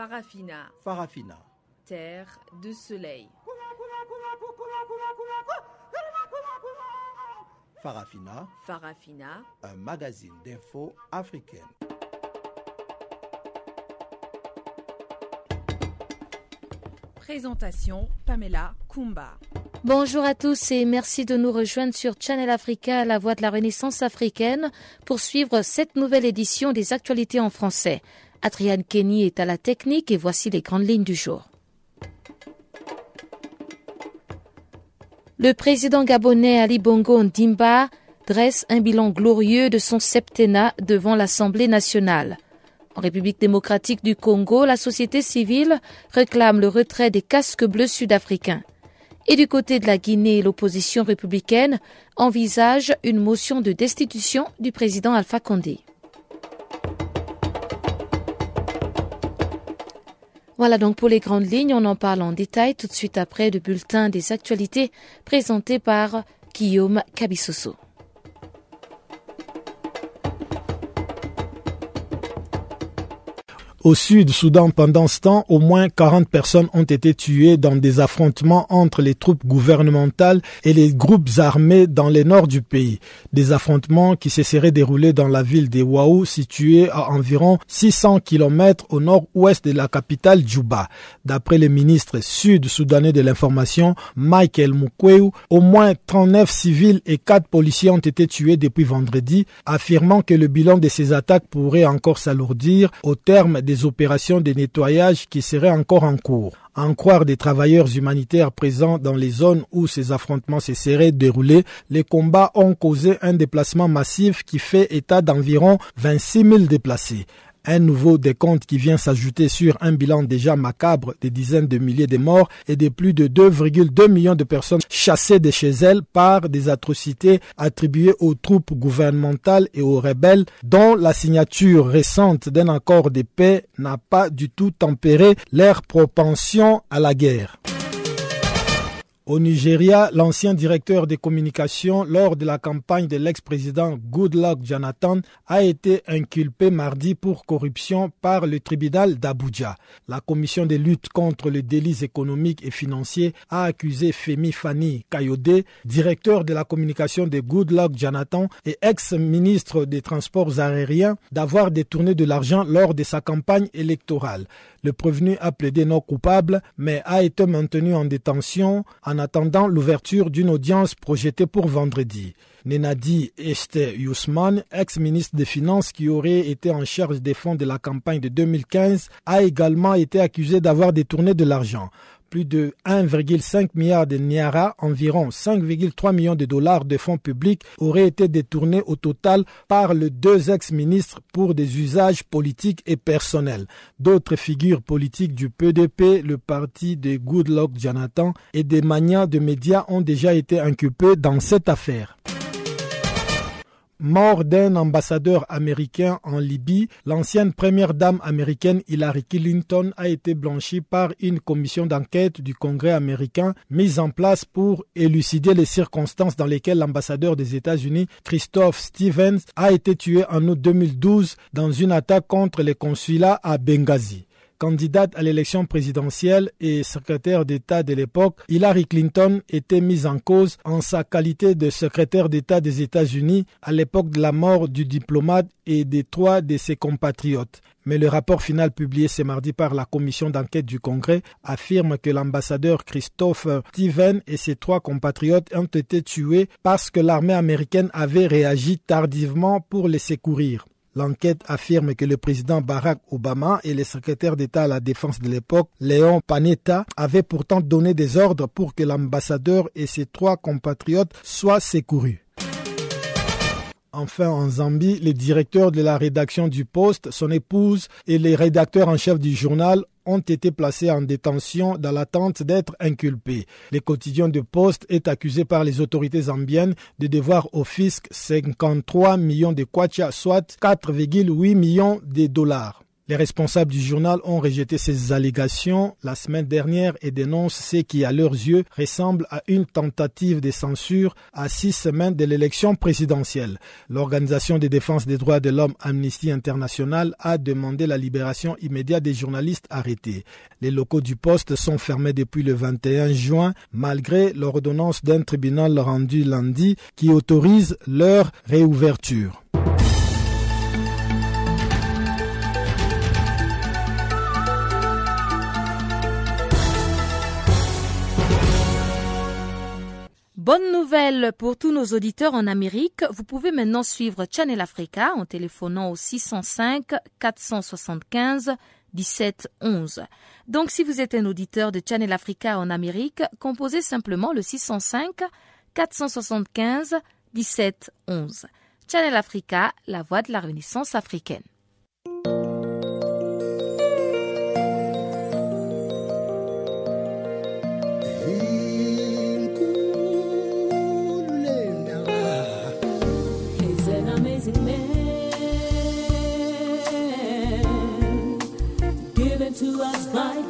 Farafina. Farafina. Terre de soleil. Farafina. Farafina. Un magazine d'infos africaine. Présentation Pamela Kumba. Bonjour à tous et merci de nous rejoindre sur Channel Africa, la voix de la Renaissance africaine, pour suivre cette nouvelle édition des actualités en français. Adrienne Kenny est à la technique et voici les grandes lignes du jour. Le président gabonais Ali Bongo Ndimba dresse un bilan glorieux de son septennat devant l'Assemblée nationale. En République démocratique du Congo, la société civile réclame le retrait des casques bleus sud-africains. Et du côté de la Guinée, l'opposition républicaine envisage une motion de destitution du président Alpha Condé. Voilà donc pour les grandes lignes, on en parle en détail tout de suite après le bulletin des actualités présenté par Guillaume Cabissoso. Au Sud-Soudan, pendant ce temps, au moins 40 personnes ont été tuées dans des affrontements entre les troupes gouvernementales et les groupes armés dans le nord du pays. Des affrontements qui se seraient déroulés dans la ville de Waou, située à environ 600 km au nord-ouest de la capitale Djouba. D'après le ministre sud-soudanais de l'information, Michael Mukweu, au moins 39 civils et 4 policiers ont été tués depuis vendredi, affirmant que le bilan de ces attaques pourrait encore s'alourdir au terme des opérations de nettoyage qui seraient encore en cours. En croire des travailleurs humanitaires présents dans les zones où ces affrontements se seraient déroulés, les combats ont causé un déplacement massif qui fait état d'environ 26 000 déplacés. Un nouveau décompte qui vient s'ajouter sur un bilan déjà macabre des dizaines de milliers de morts et de plus de 2,2 millions de personnes chassées de chez elles par des atrocités attribuées aux troupes gouvernementales et aux rebelles dont la signature récente d'un accord de paix n'a pas du tout tempéré leur propension à la guerre. Au Nigeria, l'ancien directeur des communications lors de la campagne de l'ex-président Goodluck Jonathan a été inculpé mardi pour corruption par le tribunal d'Abuja. La commission de lutte contre les délits économiques et financiers a accusé Femi Fani Kayode, directeur de la communication de Goodluck Jonathan et ex-ministre des Transports aériens, d'avoir détourné de l'argent lors de sa campagne électorale. Le prévenu a plaidé non coupable, mais a été maintenu en détention en attendant l'ouverture d'une audience projetée pour vendredi. Nenadi Esther Yousman, ex-ministre des Finances qui aurait été en charge des fonds de la campagne de 2015, a également été accusé d'avoir détourné de l'argent plus de 1,5 milliard de Niara, environ 5,3 millions de dollars de fonds publics auraient été détournés au total par les deux ex-ministres pour des usages politiques et personnels. D'autres figures politiques du PDP, le parti de Goodluck Jonathan et des manias de médias ont déjà été inculpés dans cette affaire. Mort d'un ambassadeur américain en Libye, l'ancienne première dame américaine Hillary Clinton a été blanchie par une commission d'enquête du Congrès américain mise en place pour élucider les circonstances dans lesquelles l'ambassadeur des États-Unis, Christophe Stevens, a été tué en août 2012 dans une attaque contre les consulats à Benghazi candidate à l'élection présidentielle et secrétaire d'État de l'époque, Hillary Clinton était mise en cause en sa qualité de secrétaire d'État des États-Unis à l'époque de la mort du diplomate et des trois de ses compatriotes. Mais le rapport final publié ce mardi par la commission d'enquête du Congrès affirme que l'ambassadeur Christophe Steven et ses trois compatriotes ont été tués parce que l'armée américaine avait réagi tardivement pour les secourir. L'enquête affirme que le président Barack Obama et le secrétaire d'État à la défense de l'époque, Léon Panetta, avaient pourtant donné des ordres pour que l'ambassadeur et ses trois compatriotes soient secourus. Enfin, en Zambie, le directeur de la rédaction du Poste, son épouse et les rédacteurs en chef du journal ont été placés en détention dans l'attente d'être inculpés. Le quotidien de Poste est accusé par les autorités zambiennes de devoir au fisc 53 millions de kwacha, soit 4,8 millions de dollars. Les responsables du journal ont rejeté ces allégations la semaine dernière et dénoncent ce qui, à leurs yeux, ressemble à une tentative de censure à six semaines de l'élection présidentielle. L'Organisation de défense des droits de l'homme Amnesty International a demandé la libération immédiate des journalistes arrêtés. Les locaux du poste sont fermés depuis le 21 juin, malgré l'ordonnance d'un tribunal rendu lundi qui autorise leur réouverture. Bonne nouvelle pour tous nos auditeurs en Amérique. Vous pouvez maintenant suivre Channel Africa en téléphonant au 605 475 1711. Donc si vous êtes un auditeur de Channel Africa en Amérique, composez simplement le 605 475 1711. Channel Africa, la voix de la Renaissance africaine.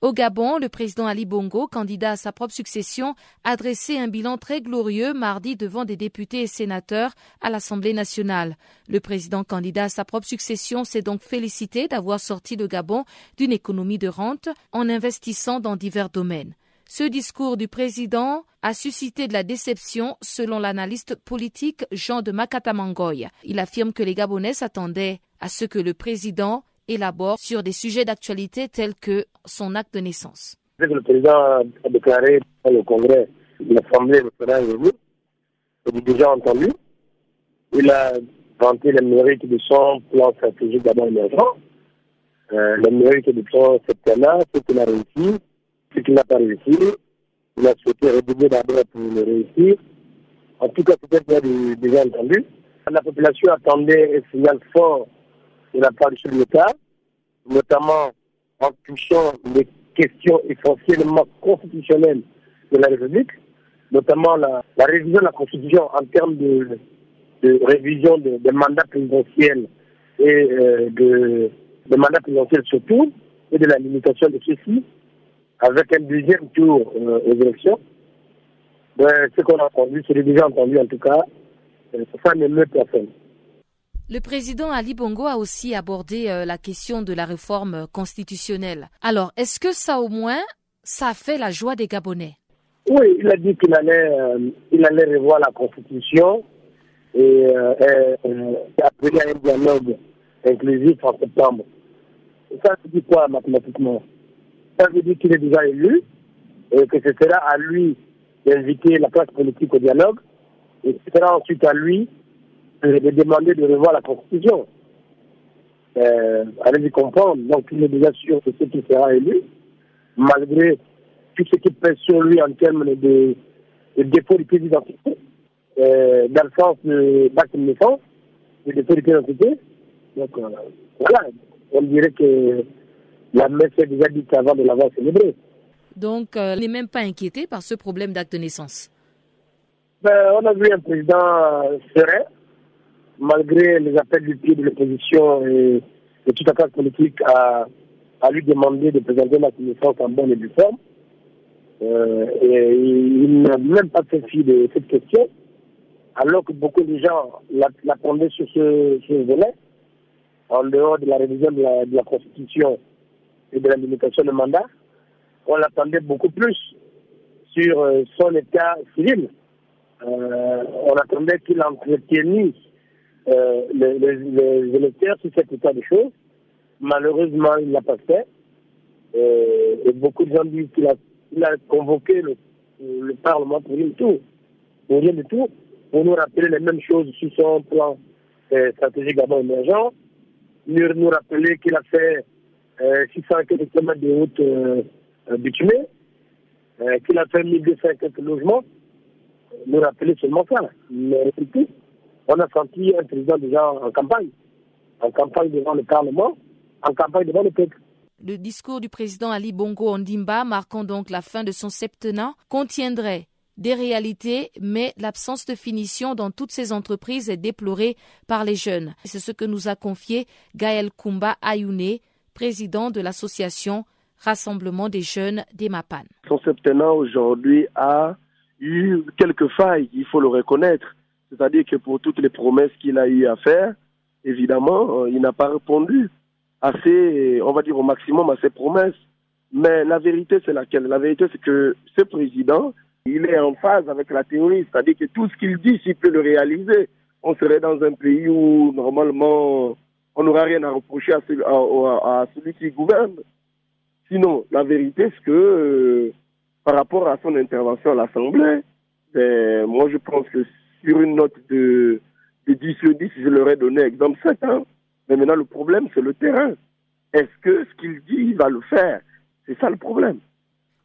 Au Gabon, le président Ali Bongo, candidat à sa propre succession, a dressé un bilan très glorieux mardi devant des députés et sénateurs à l'Assemblée nationale. Le président candidat à sa propre succession s'est donc félicité d'avoir sorti le Gabon d'une économie de rente en investissant dans divers domaines. Ce discours du président a suscité de la déception selon l'analyste politique Jean de Makatamangoy. Il affirme que les Gabonais s'attendaient à ce que le président élabore sur des sujets d'actualité tels que son acte de naissance. Le président a déclaré au Congrès l'Assemblée nationale j'ai déjà entendu. Il a vanté les mérites de son plan stratégique d'abord émergent, euh, les mérites de son septennat, ce qu'il a réussi, ce qu'il n'a pas réussi. Il a souhaité redoubler d'abord pour le réussir. En tout cas, peut-être déjà entendu. La population attendait un signal fort de la part du chef de l'État, notamment en touchant les questions essentiellement constitutionnelles de la République, notamment la, révision de la Constitution en termes de, révision des mandats présidentiels et euh, de, mandats présidentiels surtout, et de la limitation de ceux-ci, avec un deuxième tour euh, aux élections. Ce qu'on a entendu, c'est déjà entendu en tout cas, euh, ça ne meut personne. Le président Ali Bongo a aussi abordé euh, la question de la réforme constitutionnelle. Alors, est-ce que ça au moins, ça fait la joie des Gabonais? Oui, il a dit qu'il allait, euh, il allait revoir la constitution et euh, appeler à un dialogue inclusif en septembre. Ça dire quoi mathématiquement Ça veut dire qu'il est déjà élu et que ce sera à lui d'inviter la classe politique au dialogue et ce sera ensuite à lui de demander de revoir la Constitution. Euh, allez-y comprendre. Donc, il est déjà sûr que ce qui sera élu, malgré tout ce qui pèse sur lui en termes de, de de pièce d'identité, euh, dans le sens de d'acte de naissance, de défaut de pièce d'identité. Donc, euh, voilà, on dirait que la messe est déjà dite avant de l'avoir célébrée. Donc, euh, n'est même pas inquiété par ce problème d'acte de naissance ben, On a vu un président serein, malgré les appels du pied de l'opposition et de toute la classe politique, à, à lui demander de présenter la connaissance en bonne et due forme. Euh, et il n'a même pas fait fi de cette question, alors que beaucoup de gens l'attendaient sur ce, ce volet, en dehors de la révision de la, de la Constitution et de la limitation de mandat. On l'attendait beaucoup plus sur euh, son état civil. Euh, on attendait qu'il entretienne euh, les, électeurs sur cet état de choses. Malheureusement, il l'a pas fait. Et beaucoup de gens disent qu'il a, convoqué le, le, Parlement pour rien du tout. Pour rien du tout. pour nous rappeler les mêmes choses sur son plan stratégique Gabon émergent, nous, nous rappeler qu'il a fait 600 km de route euh, bitumée, euh, qu'il a fait 1250 logements, nous rappeler seulement ça. Mais. On a senti un président déjà en campagne, en campagne devant le Parlement, en campagne devant le peuple. Le discours du président Ali Bongo Ondimba, marquant donc la fin de son septennat, contiendrait des réalités, mais l'absence de finition dans toutes ces entreprises est déplorée par les jeunes. C'est ce que nous a confié Gaël Kumba Ayouné, président de l'association Rassemblement des jeunes des Mapan. Son septennat aujourd'hui a eu quelques failles, il faut le reconnaître. C'est-à-dire que pour toutes les promesses qu'il a eu à faire, évidemment, il n'a pas répondu assez, on va dire au maximum à ses promesses. Mais la vérité, c'est laquelle? La vérité, c'est que ce président, il est en phase avec la théorie, c'est-à-dire que tout ce qu'il dit, s'il peut le réaliser, on serait dans un pays où, normalement, on n'aura rien à reprocher à celui, qui gouverne. Sinon, la vérité, c'est que euh, par rapport à son intervention à l'Assemblée, ben, moi, je pense que sur une note de, de 10 sur 10, je leur ai donné exemple 7. Hein. Mais maintenant, le problème, c'est le terrain. Est-ce que ce qu'il dit, il va le faire? C'est ça le problème.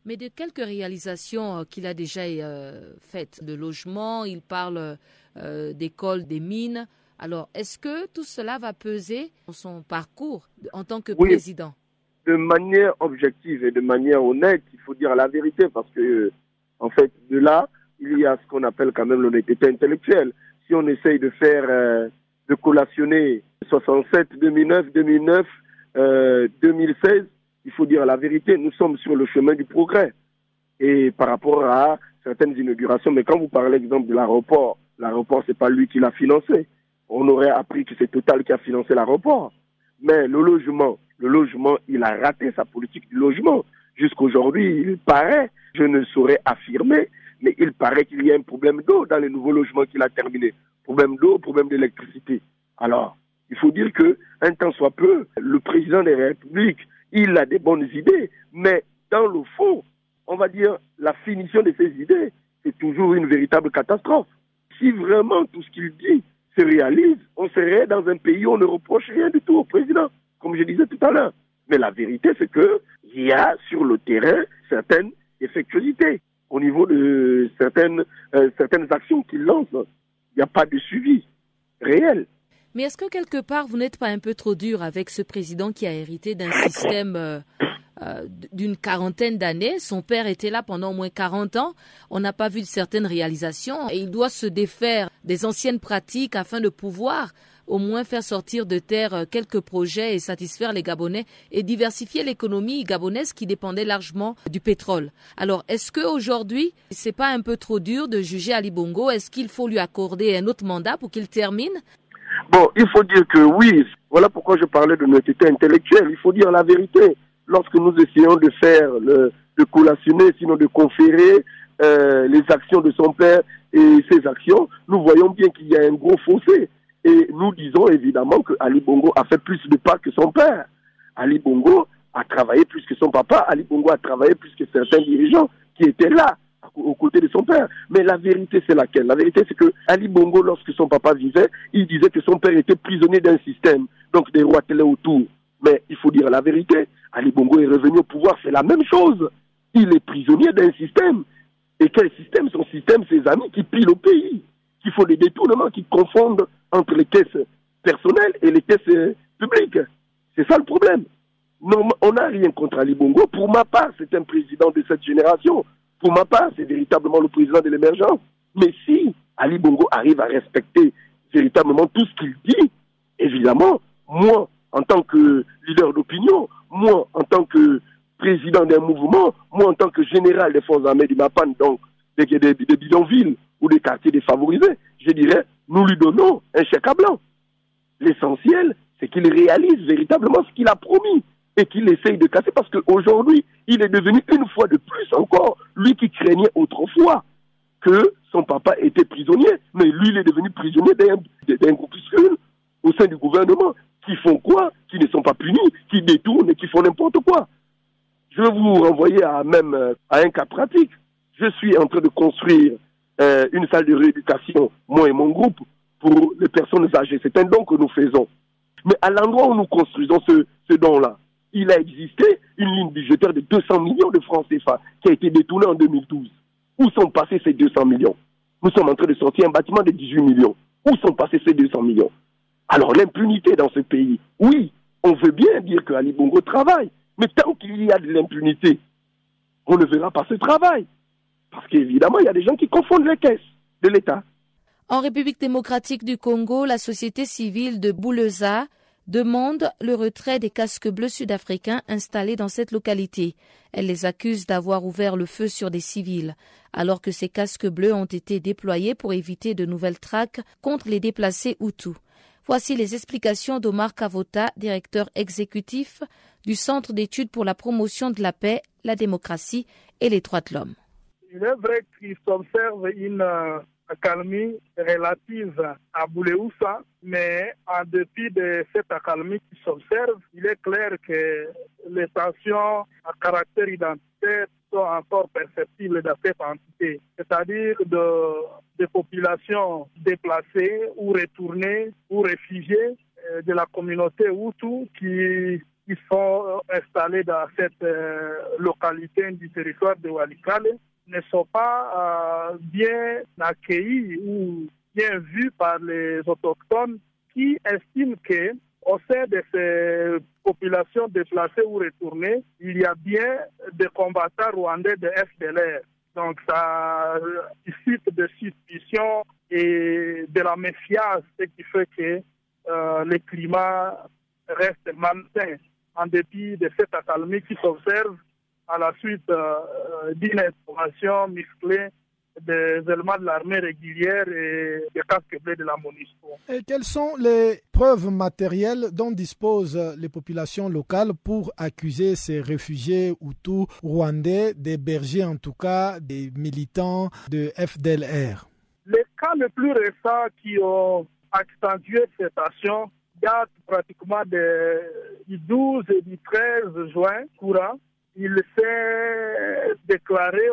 Mais de quelques réalisations euh, qu'il a déjà euh, faites, de logement, il parle euh, d'écoles, des mines. Alors, est-ce que tout cela va peser dans son parcours en tant que président? De manière objective et de manière honnête, il faut dire la vérité parce que, en fait, de là, il y a ce qu'on appelle quand même l'honnêteté intellectuelle. Si on essaye de faire, de collationner 67, 2009, 2009, 2016, il faut dire la vérité, nous sommes sur le chemin du progrès. Et par rapport à certaines inaugurations, mais quand vous parlez exemple de l'aéroport, l'aéroport, c'est pas lui qui l'a financé. On aurait appris que c'est Total qui a financé l'aéroport. Mais le logement, le logement, il a raté sa politique du logement. Jusqu'aujourd'hui, il paraît, je ne saurais affirmer, mais il paraît qu'il y a un problème d'eau dans les nouveaux logements qu'il a terminés. Problème d'eau, problème d'électricité. Alors, il faut dire que, un temps soit peu, le président de la République, il a des bonnes idées, mais dans le fond, on va dire, la finition de ces idées, c'est toujours une véritable catastrophe. Si vraiment tout ce qu'il dit se réalise, on serait dans un pays où on ne reproche rien du tout au président, comme je disais tout à l'heure. Mais la vérité, c'est qu'il y a sur le terrain certaines effectuosités au niveau de certaines, euh, certaines actions qu'il lance. Il n'y a pas de suivi réel. Mais est-ce que quelque part, vous n'êtes pas un peu trop dur avec ce président qui a hérité d'un système euh, euh, d'une quarantaine d'années Son père était là pendant au moins 40 ans. On n'a pas vu certaines réalisations et il doit se défaire des anciennes pratiques afin de pouvoir au moins faire sortir de terre euh, quelques projets et satisfaire les Gabonais et diversifier l'économie gabonaise qui dépendait largement du pétrole. Alors, est-ce qu'aujourd'hui, c'est pas un peu trop dur de juger Ali Bongo? Est-ce qu'il faut lui accorder un autre mandat pour qu'il termine? Bon, il faut dire que oui, voilà pourquoi je parlais de notre intellectuelle. Il faut dire la vérité. Lorsque nous essayons de faire, le, de collationner, sinon de conférer euh, les actions de son père et ses actions, nous voyons bien qu'il y a un gros fossé. Et nous disons évidemment que Ali Bongo a fait plus de pas que son père. Ali Bongo a travaillé plus que son papa. Ali Bongo a travaillé plus que certains dirigeants qui étaient là aux côtés de son père. Mais la vérité, c'est laquelle? La vérité, c'est que Ali Bongo, lorsque son papa vivait, il disait que son père était prisonnier d'un système, donc des rois télé autour. Mais il faut dire la vérité, Ali Bongo est revenu au pouvoir, c'est la même chose. Il est prisonnier d'un système. Et quel système? Son système, ses amis qui pillent le pays, qui font des détournements, qui confondent entre les caisses personnelles et les caisses publiques. C'est ça le problème. Non, on n'a rien contre Ali Bongo. Pour ma part, c'est un président de cette génération. Pour ma part, c'est véritablement le président de l'émergence. Mais si Ali Bongo arrive à respecter véritablement tout ce qu'il dit, évidemment, moi, en tant que leader d'opinion, moi, en tant que président d'un mouvement, moi, en tant que général des forces armées du MAPAN, donc des, bidonvilles ou des quartiers défavorisés, je dirais, nous lui donnons un chèque à blanc. L'essentiel, c'est qu'il réalise véritablement ce qu'il a promis et qu'il essaye de casser parce qu'aujourd'hui, il est devenu une fois de plus encore, lui qui craignait autrefois que son papa était prisonnier, mais lui, il est devenu prisonnier d'un groupuscule au sein du gouvernement qui font quoi Qui ne sont pas punis, qui détournent et qui font n'importe quoi. Je vais vous renvoyer à même à un cas pratique. Je suis en train de construire euh, une salle de rééducation, moi et mon groupe, pour les personnes âgées. C'est un don que nous faisons. Mais à l'endroit où nous construisons ce, ce don-là, il a existé une ligne budgétaire de 200 millions de francs CFA qui a été détournée en 2012. Où sont passés ces 200 millions? Nous sommes en train de sortir un bâtiment de 18 millions. Où sont passés ces 200 millions? Alors l'impunité dans ce pays, oui, on veut bien dire que Ali Bongo travaille, mais tant qu'il y a de l'impunité, on ne verra pas ce travail. Parce qu'évidemment, il y a des gens qui confondent les caisses de l'État. En République démocratique du Congo, la société civile de Bouleza demande le retrait des casques bleus sud-africains installés dans cette localité. Elle les accuse d'avoir ouvert le feu sur des civils, alors que ces casques bleus ont été déployés pour éviter de nouvelles traques contre les déplacés Hutus. Voici les explications d'Omar Kavota, directeur exécutif du Centre d'études pour la promotion de la paix, la démocratie et les droits de l'homme. Il est vrai qu'il s'observe une euh, accalmie relative à Bouléoussa, mais en dépit de cette accalmie qui s'observe, il est clair que les tensions à caractère identitaire sont encore perceptibles dans cette entité, c'est-à-dire de, des populations déplacées ou retournées ou réfugiées euh, de la communauté Hutu qui qui sont installés dans cette euh, localité du territoire de Walikale ne sont pas euh, bien accueillis ou bien vus par les autochtones qui estiment que au sein de ces populations déplacées ou retournées, il y a bien des combattants rwandais de FDLR. Donc ça suscite des suspicions et de la méfiance, ce qui fait que euh, le climat reste malsain en dépit de cette accalmie qui s'observe à la suite euh, d'une information musclée des éléments de l'armée régulière et des casques bleus de la MONUSCO. Et quelles sont les preuves matérielles dont disposent les populations locales pour accuser ces réfugiés Hutus rwandais, des bergers en tout cas, des militants de FDLR Les cas les plus récents qui ont accentué cette action date pratiquement du 12 et du 13 juin courant il s'est déclaré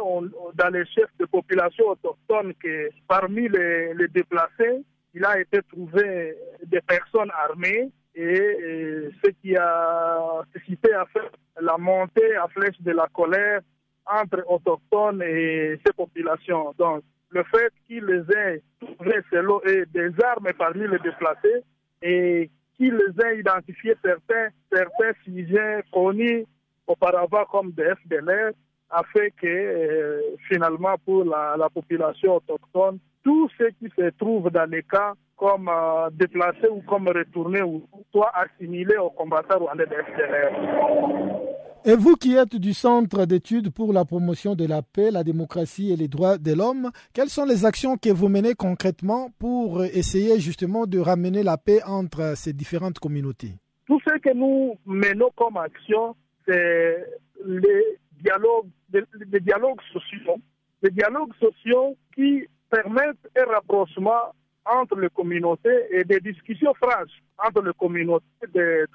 dans les chefs de population autochtone que parmi les, déplacés, il a été trouvé des personnes armées et, ce qui a suscité à faire la montée à flèche de la colère entre autochtones et ces populations. Donc, le fait qu'ils aient trouvé des armes parmi les déplacés et qu'ils aient identifié certains, certains sujets connus auparavant comme des FDLR a fait que euh, finalement pour la, population autochtone, tout ce qui se trouve dans les cas comme euh, déplacés ou comme retournés ou soit assimilés aux combattants rwandais des FDLR. Et vous qui êtes du Centre d'études pour la promotion de la paix, la démocratie et les droits de l'homme, quelles sont les actions que vous menez concrètement pour essayer justement de ramener la paix entre ces différentes communautés? Tout ce que nous menons comme action, c'est les dialogues, les, dialogues sociaux, les dialogues sociaux qui permettent un rapprochement entre les communautés et des discussions franches entre les communautés de,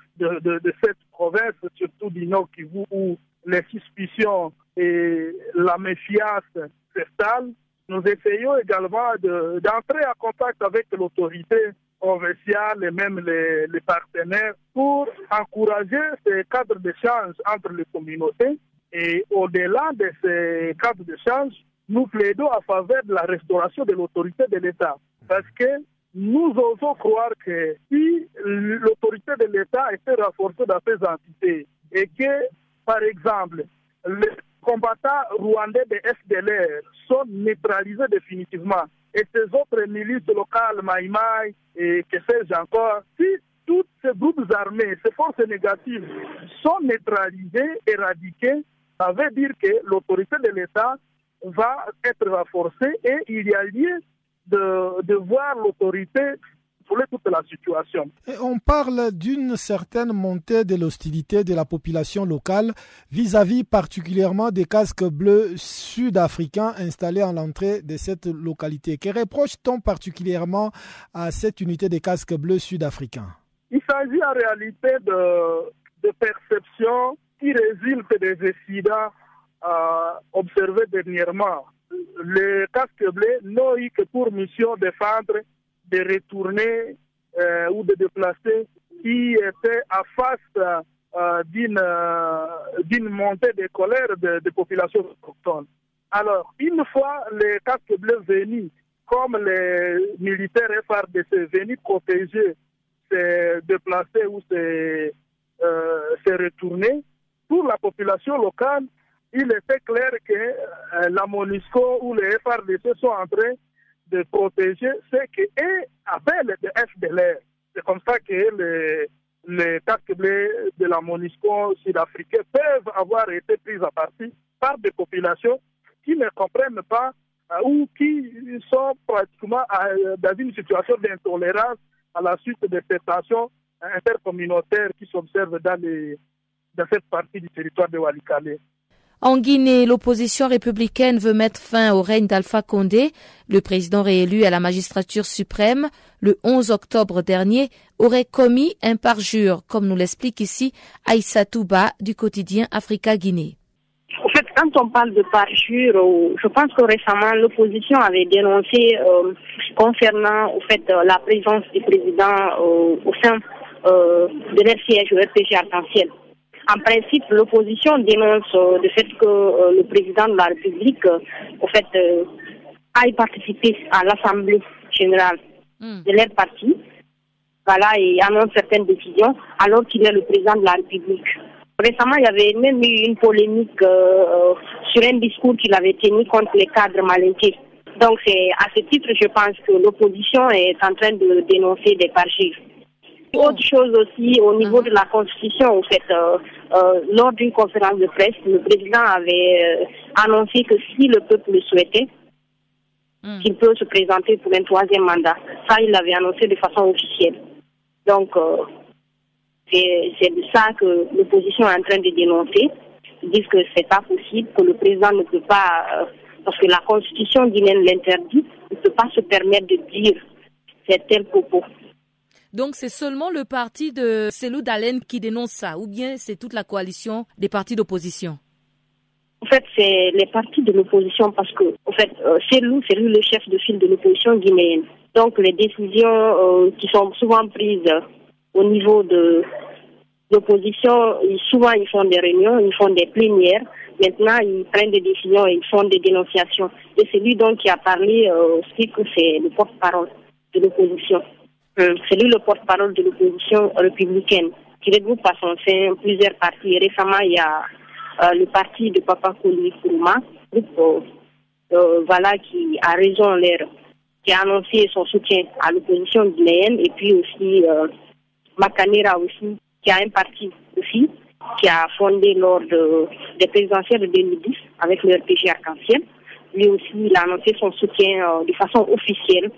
cette province, surtout du Nord Kivu, où les suspicions et la méfiance s'installent. Nous essayons également d'entrer en contact avec l'autorité provinciales et même les, partenaires pour encourager ces cadres d'échange entre les communautés. Et au-delà de ces cadres d'échange, nous plaidons à faveur de la restauration de l'autorité de l'État. Parce que nous osons croire que si l'autorité de l'État était renforcée dans ces entités et que, par exemple, les combattants rwandais de FDLR sont neutralisés définitivement et ces autres milices locales, Maïmaï et que sais-je encore, si tous ces groupes armés, ces forces négatives sont neutralisées, éradiquées, ça veut dire que l'autorité de l'État va être renforcée et il y a lieu de voir l'autorité toute la situation. on parle d'une certaine montée de l'hostilité de la population locale vis-à-vis particulièrement des casques bleus sud-africains installés à l'entrée de cette localité. Que reproche-t-on particulièrement à cette unité des casques bleus sud-africains? Il s'agit en réalité de, de perceptions qui résultent des incidents euh, observés dernièrement. les casques bleus n'ont eu que pour mission de défendre, de retourner euh, ou de déplacer qui étaient à face euh, d'une euh, d'une montée de colère des de populations autochtones. Alors, une fois les casques bleus venus, comme les militaires FRDC venus protéger ces déplacés ou ces, ces retournés, pour la population locale, il était clair que la MONUSCO ou les FRDC sont en train de protéger ce qui est avec les FDLR. C'est comme ça que les, les casques de la MONUSCO sud-africaine peuvent avoir été pris à partie par des populations qui ne comprennent pas euh, ou qui sont pratiquement euh, dans une situation d'intolérance à la suite des tensions intercommunautaires qui s'observent dans, dans cette partie du territoire de Walikale. En Guinée, l'opposition républicaine veut mettre fin au règne d'Alpha Condé. Le président réélu à la magistrature suprême le 11 octobre dernier aurait commis un parjure, comme nous l'explique ici Aïssa Touba du quotidien Africa Guinée. En fait, quand on parle de parjure, euh, je pense que récemment l'opposition avait dénoncé euh, concernant au fait euh, la présence du président au sein de leur siège au RPG Arc-en-Ciel. En principe, l'opposition dénonce le fait que le président de la République, au fait, aille participer à l'Assemblée générale hmm. de leur parti, voilà, et annonce certaines décisions, alors qu'il est le président de la République. Récemment, il y avait même eu une polémique euh, sur un discours qu'il avait tenu contre les cadres malinqués. Donc, c'est à ce titre, je pense que l'opposition est en train de dénoncer des parjures. Autre chose aussi, au niveau de la Constitution, en fait, euh, euh, lors d'une conférence de presse, le président avait annoncé que si le peuple le souhaitait, hmm. qu'il peut se présenter pour un troisième mandat. Ça, il l'avait annoncé de façon officielle. Donc, c'est de ça que l'opposition est en train de dénoncer. Ils disent que c'est pas possible, que le président ne peut pas, euh, parce que la constitution guinéenne l'interdit, ne peut pas se permettre de dire tel propos. Donc c'est seulement le parti de Selou Dalen qui dénonce ça, ou bien c'est toute la coalition des partis d'opposition? En fait, c'est les partis de l'opposition parce que, en fait, euh, Selou, c'est lui le chef de file de l'opposition guinéenne. Donc les décisions euh, qui sont souvent prises au niveau de l'opposition, souvent ils font des réunions, ils font des plénières. Maintenant, ils prennent des décisions ils font des dénonciations. Et c'est lui donc qui a parlé euh, aussi que c'est le porte-parole de l'opposition. Euh, c'est lui le porte-parole de l'opposition républicaine qui regroupe à son sein plusieurs partis. Récemment, il y a euh, le parti de Papa Kouli Kourouma, voilà, qui a raison l'air, qui a annoncé son soutien à l'opposition guinéenne et puis aussi Makanera aussi, qui a un parti aussi, qui a fondé lors de, des présidentielles de 2010 avec le RPG Arc-en-Ciel. Lui aussi, il a annoncé son soutien euh, de façon officielle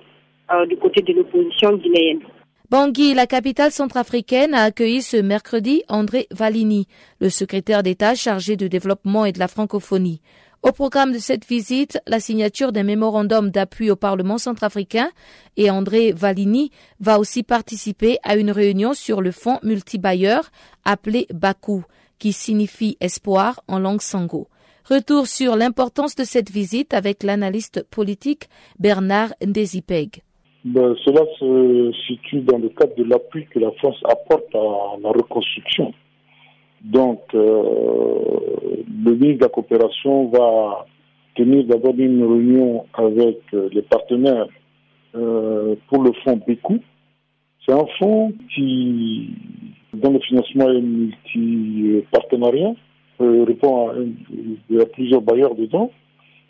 euh, du côté de l'opposition guinéenne. Bangui, la capitale centrafricaine, a accueilli ce mercredi André Valini, le secrétaire d'État chargé du développement et de la francophonie. Au programme de cette visite, la signature d'un mémorandum d'appui au Parlement centrafricain et André Valini va aussi participer à une réunion sur le fonds multibailleur appelé Bakou, qui signifie espoir en langue sango. Retour sur l'importance de cette visite avec l'analyste politique Bernard Ndezipeg. Ben, cela se situe dans le cadre de l'appui que la France apporte à la reconstruction. Donc, euh, le ministre de la coopération va tenir d'abord une réunion avec euh, les partenaires euh, pour le fonds BECU. C'est un fonds qui, dont le financement est multi-partenariat, répond à, plusieurs bailleurs dedans.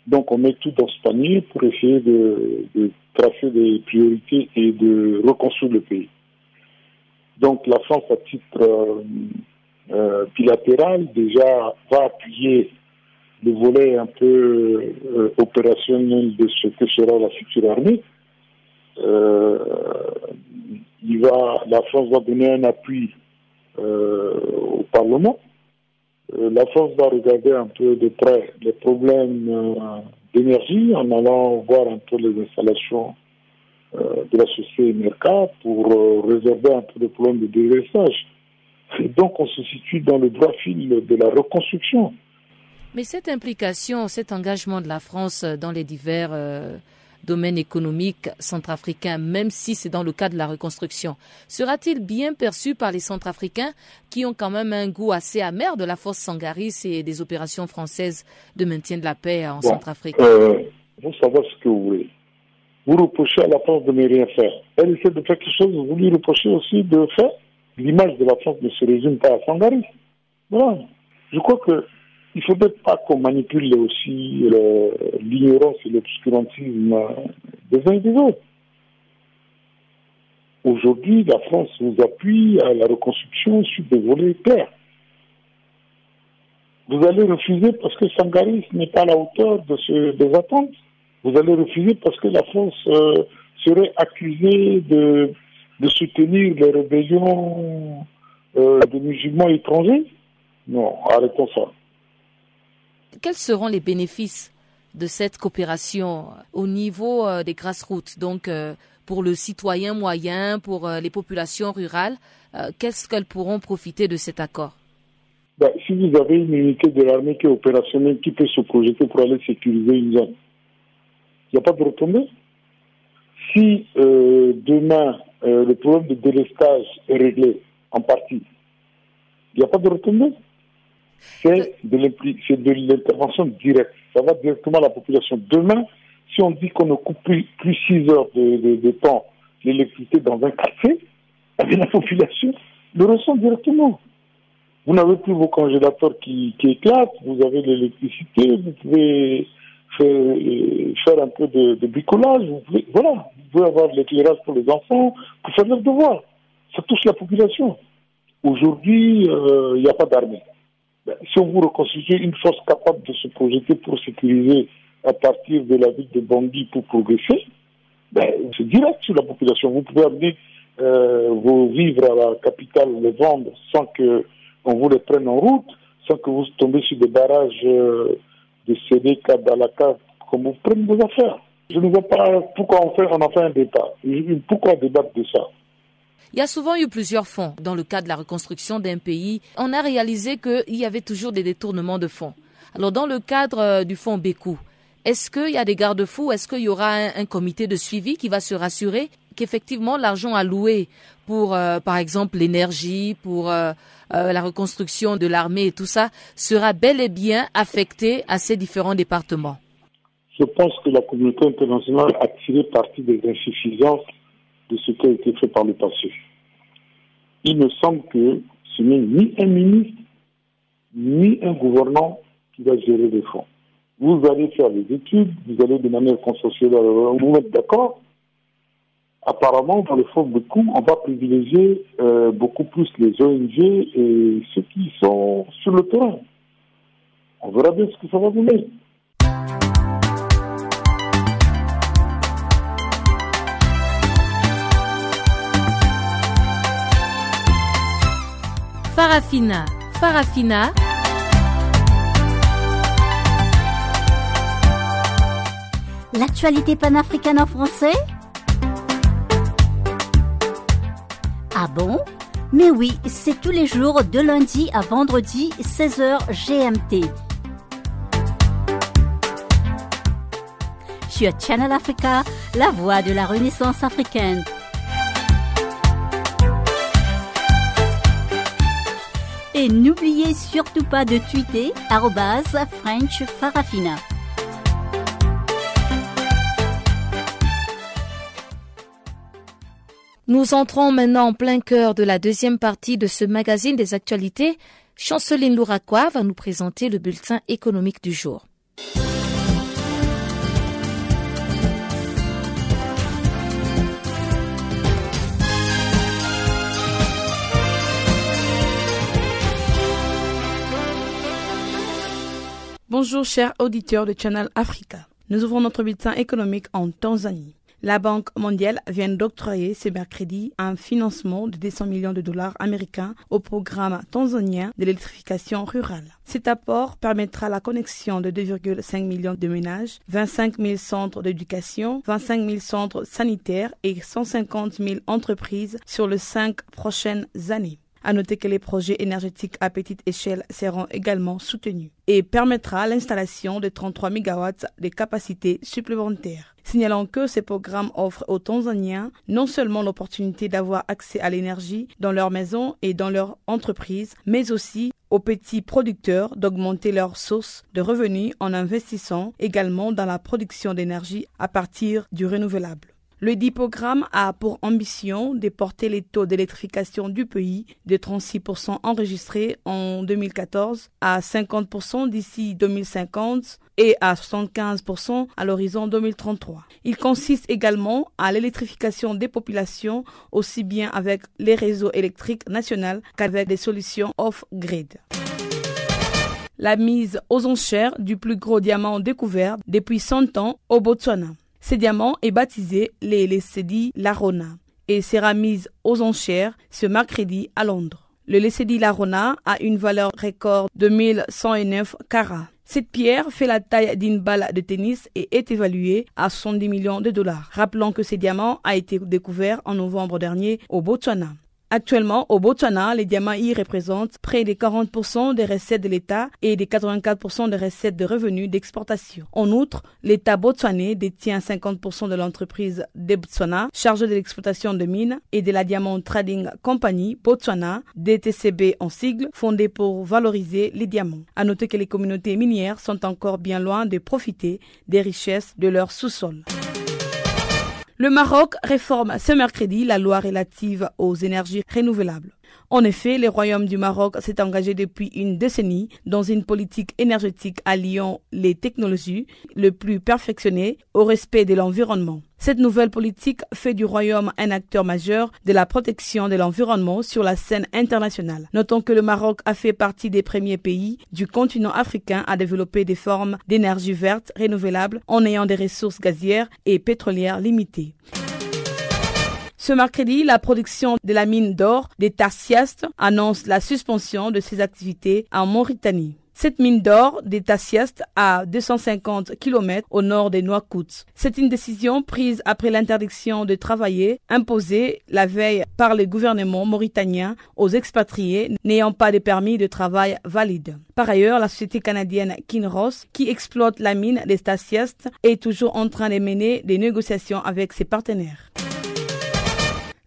Donc, on met tout dans ce panier pour essayer de, tracer des priorités et de reconstruire le pays. Donc, la France, à titre euh, bilatéral déjà va appuyer le volet un peu euh, opérationnel de ce que sera la future armée. Euh, il va, la France va donner un appui au Parlement. La France va regarder un peu de près les problèmes d'énergie en allant voir un peu les installations de la société Merca pour résorber un peu le problème de dégraissage donc on se situe dans le droit fil de la reconstruction. Mais cette implication, cet engagement de la France dans les divers domaines économiques centrafricains, même si c'est dans le cas de la reconstruction, sera-t-il bien perçu par les centrafricains qui ont quand même un goût assez amer de la force Sangaris et des opérations françaises de maintien de la paix en Centrafrique? euh, Vous savez ce que vous voulez. Vous reprochez à la France de ne rien faire. Elle essaie de faire quelque chose, vous lui reprochez aussi de faire. L'image de la France ne se résume pas à Sangaris. Voilà. Je crois que il ne faudrait pas qu'on manipule aussi l'ignorance et l'obscurantisme des uns et des autres. Aujourd'hui, la France vous appuie à la reconstruction sur des volets clairs. Vous allez refuser parce que Sangaris n'est pas à la hauteur de ce, des attentes. Vous allez refuser parce que la France euh, serait accusée de, de, soutenir les rébellions euh, de musulmans étrangers. Non, arrêtons ça. Quels seront les bénéfices de cette coopération au niveau euh, des grassroots, donc euh, pour le citoyen moyen, pour euh, les populations rurales Qu'est-ce qu'elles pourront profiter de cet accord? Ben, Si vous avez une unité de l'armée qui est opérationnelle, qui peut se projeter pour aller sécuriser une zone, il n'y a pas de retombée. Si demain le problème de délestage est réglé en partie, il n'y a pas de retombée c'est de l'intervention directe. Ça va directement à la population. Demain, si on dit qu'on ne coupe plus, plus 6 heures de, temps l'électricité dans un quartier, eh la population le ressent directement. Vous n'avez plus vos congélateurs qui, éclatent, vous avez l'électricité, vous pouvez faire, un peu de, bricolage, vous pouvez, voilà, vous pouvez avoir l'éclairage pour les enfants, pour faire leurs devoirs. Ça touche la population. Aujourd'hui, euh, il n'y a pas d'armée. Si on vous reconstituez une force capable de se projeter pour sécuriser à partir de la ville de Bangui pour progresser, ben, c'est direct sur la population. Vous pouvez amener euh, vos vivres à la capitale, les vendre sans que on vous les prenne en route, sans que vous tombez sur des barrages euh, de CD, cave, comme vous prenez vos affaires. Je ne vois pas pourquoi on, fait, on en fait un débat. Pourquoi débattre de ça? Il y a souvent eu plusieurs fonds dans le cadre de la reconstruction d'un pays. On a réalisé qu'il y avait toujours des détournements de fonds. Alors dans le cadre euh, du fonds Bécou, est-ce qu'il y a des garde-fous? Est-ce qu'il y aura un, comité de suivi qui va se rassurer qu'effectivement l'argent alloué pour, euh, par exemple, l'énergie, pour euh, la reconstruction de l'armée et tout ça, sera bel et bien affecté à ces différents départements? Je pense que la communauté internationale a tiré parti des insuffisances de ce qui a été fait par le passé. Il me semble que ce n'est ni un ministre, ni un gouvernant qui va gérer les fonds. Vous allez faire des études, vous allez de manière consensuelle vous mettre d'accord. Apparemment, dans le fonds de coût, on va privilégier euh, beaucoup plus les ONG et ceux qui sont sur le terrain. On verra bien ce que ça va donner. Farafina, Farafina. L'actualité panafricaine en français Ah bon? Mais oui, c'est tous les jours de lundi à vendredi, 16h GMT. Sur Channel Africa, la voix de la Renaissance africaine. Et n'oubliez surtout pas de tweeter French Farafina. Nous entrons maintenant en plein cœur de la deuxième partie de ce magazine des actualités. Chanceline Louraquois va nous présenter le bulletin économique du jour. Bonjour chers auditeurs de Channel Africa. Nous ouvrons notre bulletin économique en Tanzanie. La Banque mondiale vient d'octroyer ce mercredi un financement de 200 millions de dollars américains au programme tanzanien de l'électrification rurale. Cet apport permettra la connexion de 2,5 millions de ménages, 25 000 centres d'éducation, 25 000 centres sanitaires et 150 000 entreprises sur les cinq prochaines années. À noter que les projets énergétiques à petite échelle seront également soutenus et permettra l'installation de 33 MW de capacité supplémentaires. Signalons que ces programmes offrent aux Tanzaniens non seulement l'opportunité d'avoir accès à l'énergie dans leur maison et dans leur entreprise, mais aussi aux petits producteurs d'augmenter leurs sources de revenus en investissant également dans la production d'énergie à partir du renouvelable. Le dit programme a pour ambition de porter les taux d'électrification du pays de 36% enregistrés en 2014 à 50% d'ici 2050 et à 75% à l'horizon 2033. Il consiste également à l'électrification des populations aussi bien avec les réseaux électriques nationaux qu'avec des solutions off-grid la mise aux enchères du plus gros diamant découvert depuis 100 ans au Botswana. Ce diamant est baptisé les Lesedi Larona et sera mise aux enchères ce mercredi à Londres. Le Lesedi Larona a une valeur record de 1109 carats. Cette pierre fait la taille d'une balle de tennis et est évaluée à 70 millions de dollars. Rappelons que ce diamant a été découvert en novembre dernier au Botswana. Actuellement, au Botswana, les diamants y représentent près de 40% des recettes de l'État et des 84% des recettes de revenus d'exportation. En outre, l'État botswanais détient 50% de l'entreprise de Botswana chargée de l'exploitation de mines et de la Diamond Trading Company Botswana, DTCB en sigle, fondée pour valoriser les diamants. À noter que les communautés minières sont encore bien loin de profiter des richesses de leur sous-sol. Le Maroc réforme ce mercredi la loi relative aux énergies renouvelables. En effet, le Royaume du Maroc s'est engagé depuis une décennie dans une politique énergétique alliant les technologies le plus perfectionnées au respect de l'environnement. Cette nouvelle politique fait du Royaume un acteur majeur de la protection de l'environnement sur la scène internationale. Notons que le Maroc a fait partie des premiers pays du continent africain à développer des formes d'énergie verte renouvelable en ayant des ressources gazières et pétrolières limitées. Ce mercredi, la production de la mine d'or des Tarsiastes annonce la suspension de ses activités en Mauritanie. Cette mine d'or des Tassiastes à 250 km au nord des Nouakchott. C'est une décision prise après l'interdiction de travailler imposée la veille par le gouvernement mauritanien aux expatriés n'ayant pas de permis de travail valide. Par ailleurs, la société canadienne Kinross, qui exploite la mine des Tassiastes, est toujours en train de mener des négociations avec ses partenaires.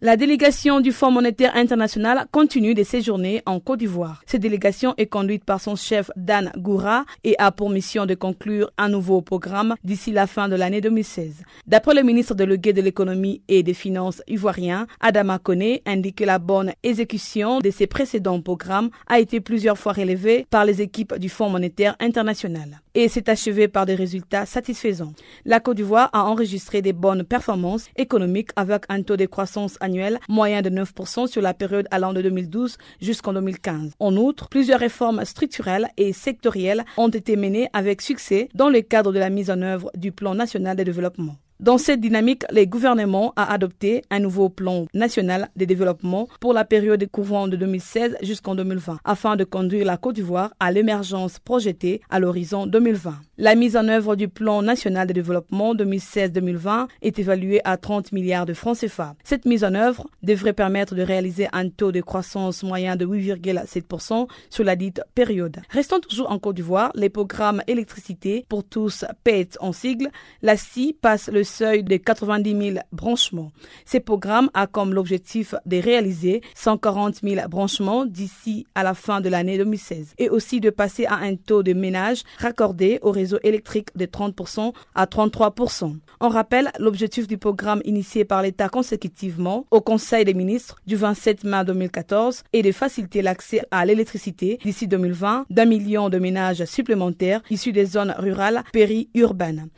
La délégation du Fonds monétaire international continue de séjourner en Côte d'Ivoire. Cette délégation est conduite par son chef Dan Goura et a pour mission de conclure un nouveau programme d'ici la fin de l'année 2016. D'après le ministre délégué de l'économie et des finances ivoirien, Adama Kone, indique que la bonne exécution de ses précédents programmes a été plusieurs fois relevée par les équipes du Fonds monétaire international et s'est achevée par des résultats satisfaisants. La Côte d'Ivoire a enregistré des bonnes performances économiques avec un taux de croissance annuel moyen de 9% sur la période allant de 2012 jusqu'en 2015. En outre, plusieurs réformes structurelles et sectorielles ont été menées avec succès dans le cadre de la mise en œuvre du plan national de développement. Dans cette dynamique, le gouvernement a adopté un nouveau plan national de développement pour la période couvrant de 2016 jusqu'en 2020 afin de conduire la Côte d'Ivoire à l'émergence projetée à l'horizon 2020. La mise en œuvre du plan national de développement 2016-2020 est évaluée à 30 milliards de francs CFA. Cette mise en œuvre devrait permettre de réaliser un taux de croissance moyen de 8,7% sur la dite période. Restant toujours en Côte d'Ivoire, les programmes électricité pour tous PET en sigle, la CI passe le seuil de 90 000 branchements. Ces programmes a comme l'objectif de réaliser 140 000 branchements d'ici à la fin de l'année 2016 et aussi de passer à un taux de ménage raccordé au réseau électrique de 30% à 33%. On rappelle l'objectif du programme initié par l'État consécutivement au Conseil des ministres du 27 mai 2014 est de faciliter l'accès à l'électricité d'ici 2020 d'un million de ménages supplémentaires issus des zones rurales périurbaines.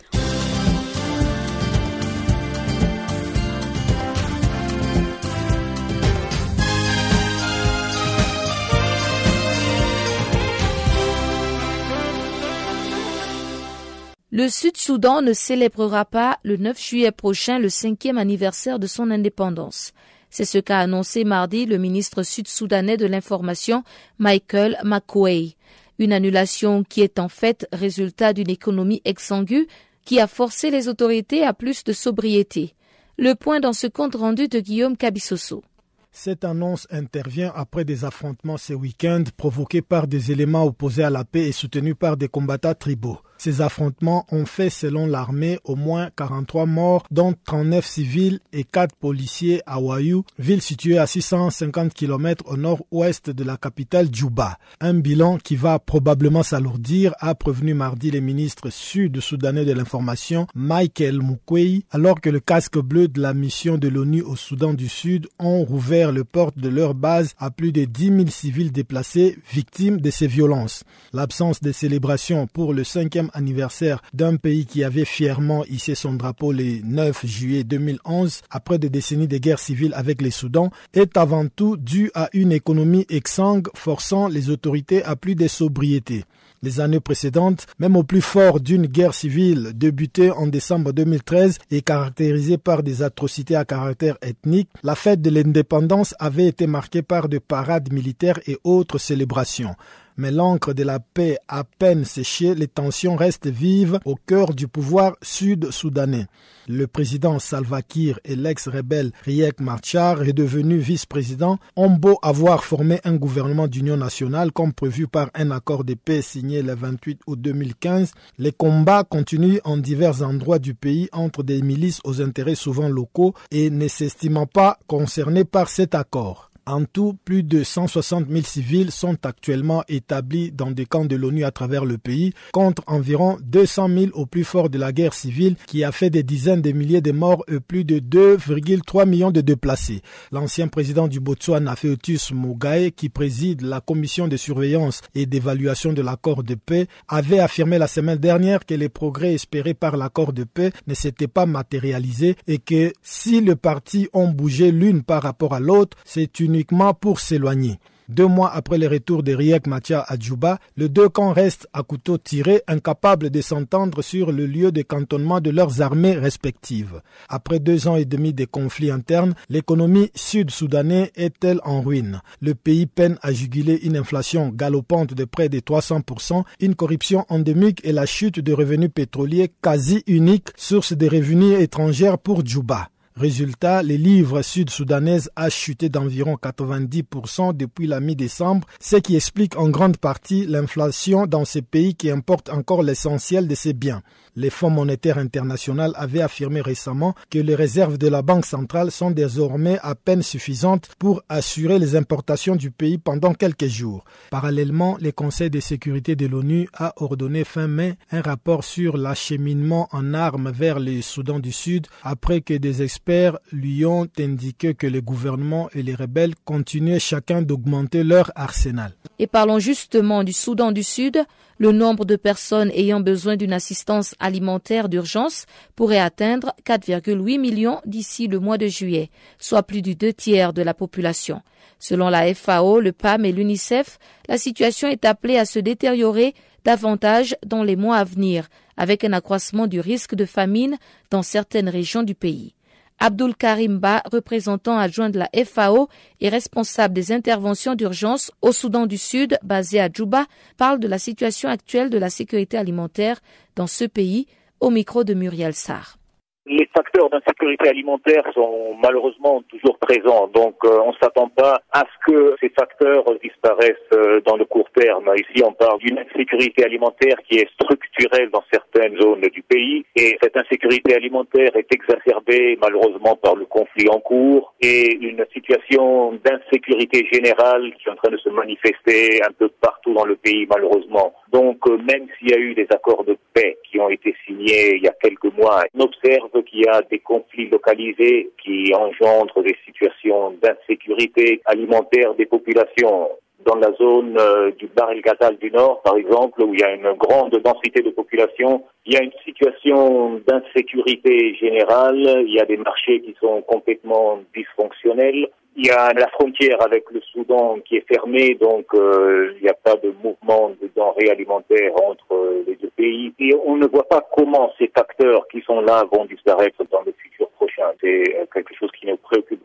Le Sud-Soudan ne célébrera pas le 9 juillet prochain le cinquième anniversaire de son indépendance. C'est ce qu'a annoncé mardi le ministre sud-soudanais de l'information Michael McQuay. Une annulation qui est en fait résultat d'une économie exsangue qui a forcé les autorités à plus de sobriété. Le point dans ce compte rendu de Guillaume Cabissoso. Cette annonce intervient après des affrontements ce week-end provoqués par des éléments opposés à la paix et soutenus par des combattants tribaux. Ces affrontements ont fait, selon l'armée, au moins 43 morts, dont 39 civils et 4 policiers à Wayou, ville située à 650 km au nord-ouest de la capitale Djouba. Un bilan qui va probablement s'alourdir, a prévenu mardi le ministre sud-soudanais de l'information Michael Mukwei, alors que le casque bleu de la mission de l'ONU au Soudan du Sud ont rouvert le porte de leur base à plus de 10 000 civils déplacés victimes de ces violences. L'absence de célébrations pour le cinquième anniversaire d'un pays qui avait fièrement hissé son drapeau le 9 juillet 2011 après des décennies de guerre civile avec les Soudans est avant tout dû à une économie exsangue forçant les autorités à plus de sobriété. Les années précédentes, même au plus fort d'une guerre civile débutée en décembre 2013 et caractérisée par des atrocités à caractère ethnique, la fête de l'indépendance avait été marquée par de parades militaires et autres célébrations mais l'encre de la paix à peine séchée, les tensions restent vives au cœur du pouvoir sud-soudanais. Le président Salva Kiir et l'ex-rebelle Riek Machar, devenu vice-président, ont beau avoir formé un gouvernement d'union nationale comme prévu par un accord de paix signé le 28 août 2015, les combats continuent en divers endroits du pays entre des milices aux intérêts souvent locaux et ne s'estimant pas concernés par cet accord. En tout, plus de 160 000 civils sont actuellement établis dans des camps de l'ONU à travers le pays, contre environ 200 000 au plus fort de la guerre civile qui a fait des dizaines de milliers de morts et plus de 2,3 millions de déplacés. L'ancien président du Botswana, Feotus Mogae, qui préside la commission de surveillance et d'évaluation de l'accord de paix, avait affirmé la semaine dernière que les progrès espérés par l'accord de paix ne s'étaient pas matérialisés et que si le parti ont bougé l'une par rapport à l'autre, c'est une uniquement pour s'éloigner. Deux mois après le retour de Riek Machar à Djouba, les deux camps restent à couteau tiré, incapables de s'entendre sur le lieu de cantonnement de leurs armées respectives. Après deux ans et demi de conflits internes, l'économie sud-soudanaise est-elle en ruine? Le pays peine à juguler une inflation galopante de près de 300%, une corruption endémique et la chute de revenus pétroliers quasi unique, source de revenus étrangers pour Djouba. Résultat, les livres sud-soudanaises a chuté d'environ 90% depuis la mi-décembre, ce qui explique en grande partie l'inflation dans ces pays qui importent encore l'essentiel de ces biens. Les Fonds monétaires internationaux avaient affirmé récemment que les réserves de la Banque centrale sont désormais à peine suffisantes pour assurer les importations du pays pendant quelques jours. Parallèlement, le Conseil de sécurité de l'ONU a ordonné fin mai un rapport sur l'acheminement en armes vers le Soudan du Sud après que des experts lui ont indiqué que le gouvernement et les rebelles continuaient chacun d'augmenter leur arsenal. Et parlons justement du Soudan du Sud. Le nombre de personnes ayant besoin d'une assistance alimentaire d'urgence pourrait atteindre 4,8 millions d'ici le mois de juillet, soit plus du deux tiers de la population. Selon la FAO, le PAM et l'UNICEF, la situation est appelée à se détériorer davantage dans les mois à venir, avec un accroissement du risque de famine dans certaines régions du pays. Abdul Karimba, représentant adjoint de la FAO et responsable des interventions d'urgence au Soudan du Sud, basé à Djouba, parle de la situation actuelle de la sécurité alimentaire dans ce pays au micro de Muriel Sarr. Les facteurs d'insécurité alimentaire sont malheureusement toujours présents, donc euh, on ne s'attend pas à ce que ces facteurs disparaissent euh, dans le court terme. Ici, on parle d'une insécurité alimentaire qui est structurelle dans certaines zones du pays, et cette insécurité alimentaire est exacerbée malheureusement par le conflit en cours et une situation d'insécurité générale qui est en train de se manifester un peu partout dans le pays malheureusement. Donc, euh, même s'il y a eu des accords de paix qui ont été signés il y a quelques mois, on observe qu'il y a des conflits localisés qui engendrent des situations d'insécurité alimentaire des populations. Dans la zone euh, du Bar El Ghazal du Nord, par exemple, où il y a une grande densité de population, il y a une situation d'insécurité générale, il y a des marchés qui sont complètement dysfonctionnels, il y a la frontière avec le Soudan qui est fermée, donc euh, il n'y a pas de mouvement de denrées alimentaires entre euh, les deux pays. Et on ne voit pas comment ces facteurs qui sont là vont disparaître dans le futur prochain. C'est quelque chose qui nous préoccupe.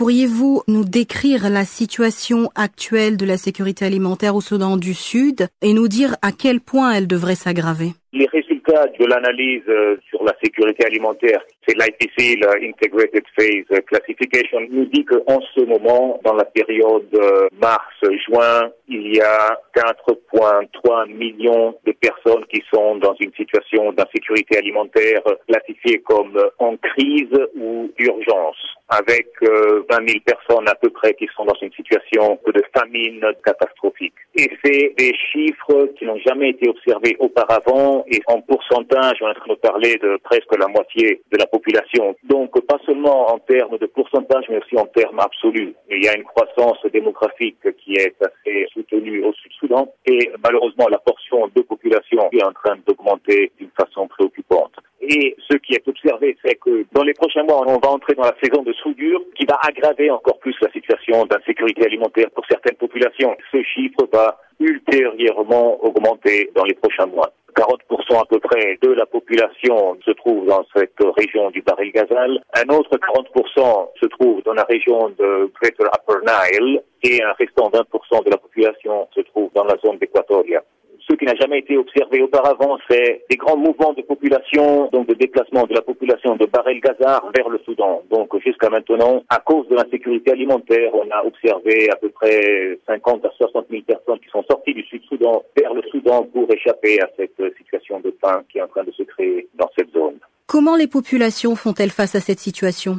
Pourriez-vous nous décrire la situation actuelle de la sécurité alimentaire au Soudan du Sud et nous dire à quel point elle devrait s'aggraver? Les résultats de l'analyse euh, sur la sécurité alimentaire, c'est l'IPC, l'Integrated Phase Classification, nous dit qu'en ce moment, dans la période euh, mars-juin, il y a 4,3 millions de personnes qui sont dans une situation d'insécurité alimentaire classifiée comme en crise ou urgence avec 20 euh, 000 personnes à peu près qui sont dans une situation de famine catastrophique. Et c'est des chiffres qui n'ont jamais été observés auparavant et en pourcentage, on est en train de parler de presque la moitié de la population. Donc pas seulement en termes de pourcentage, mais aussi en termes absolus. Il y a une croissance démographique qui est assez soutenue au Sud-Soudan et malheureusement la portion de population est en train d'augmenter d'une façon préoccupante. Et ce qui est observé, c'est que dans les prochains mois, on va entrer dans la saison de soudure qui va aggraver encore plus la situation d'insécurité alimentaire pour certaines populations. Ce chiffre va ultérieurement augmenter dans les prochains mois. 40% à peu près de la population se trouve dans cette région du Baril Gazal. Un autre 40% se trouve dans la région de Greater Upper Nile et un restant 20% de la population se trouve dans la zone d'Équatoria ce qui n'a jamais été observé auparavant, c'est des grands mouvements de population, donc de déplacement de la population de Bar el Ghazar vers le Soudan. Donc jusqu'à maintenant, à cause de l'insécurité alimentaire, on a observé à peu près 50 à 60 000 personnes qui sont sorties du Sud-Soudan vers le Soudan pour échapper à cette situation de faim qui est en train de se créer dans cette zone. Comment les populations font-elles face à cette situation?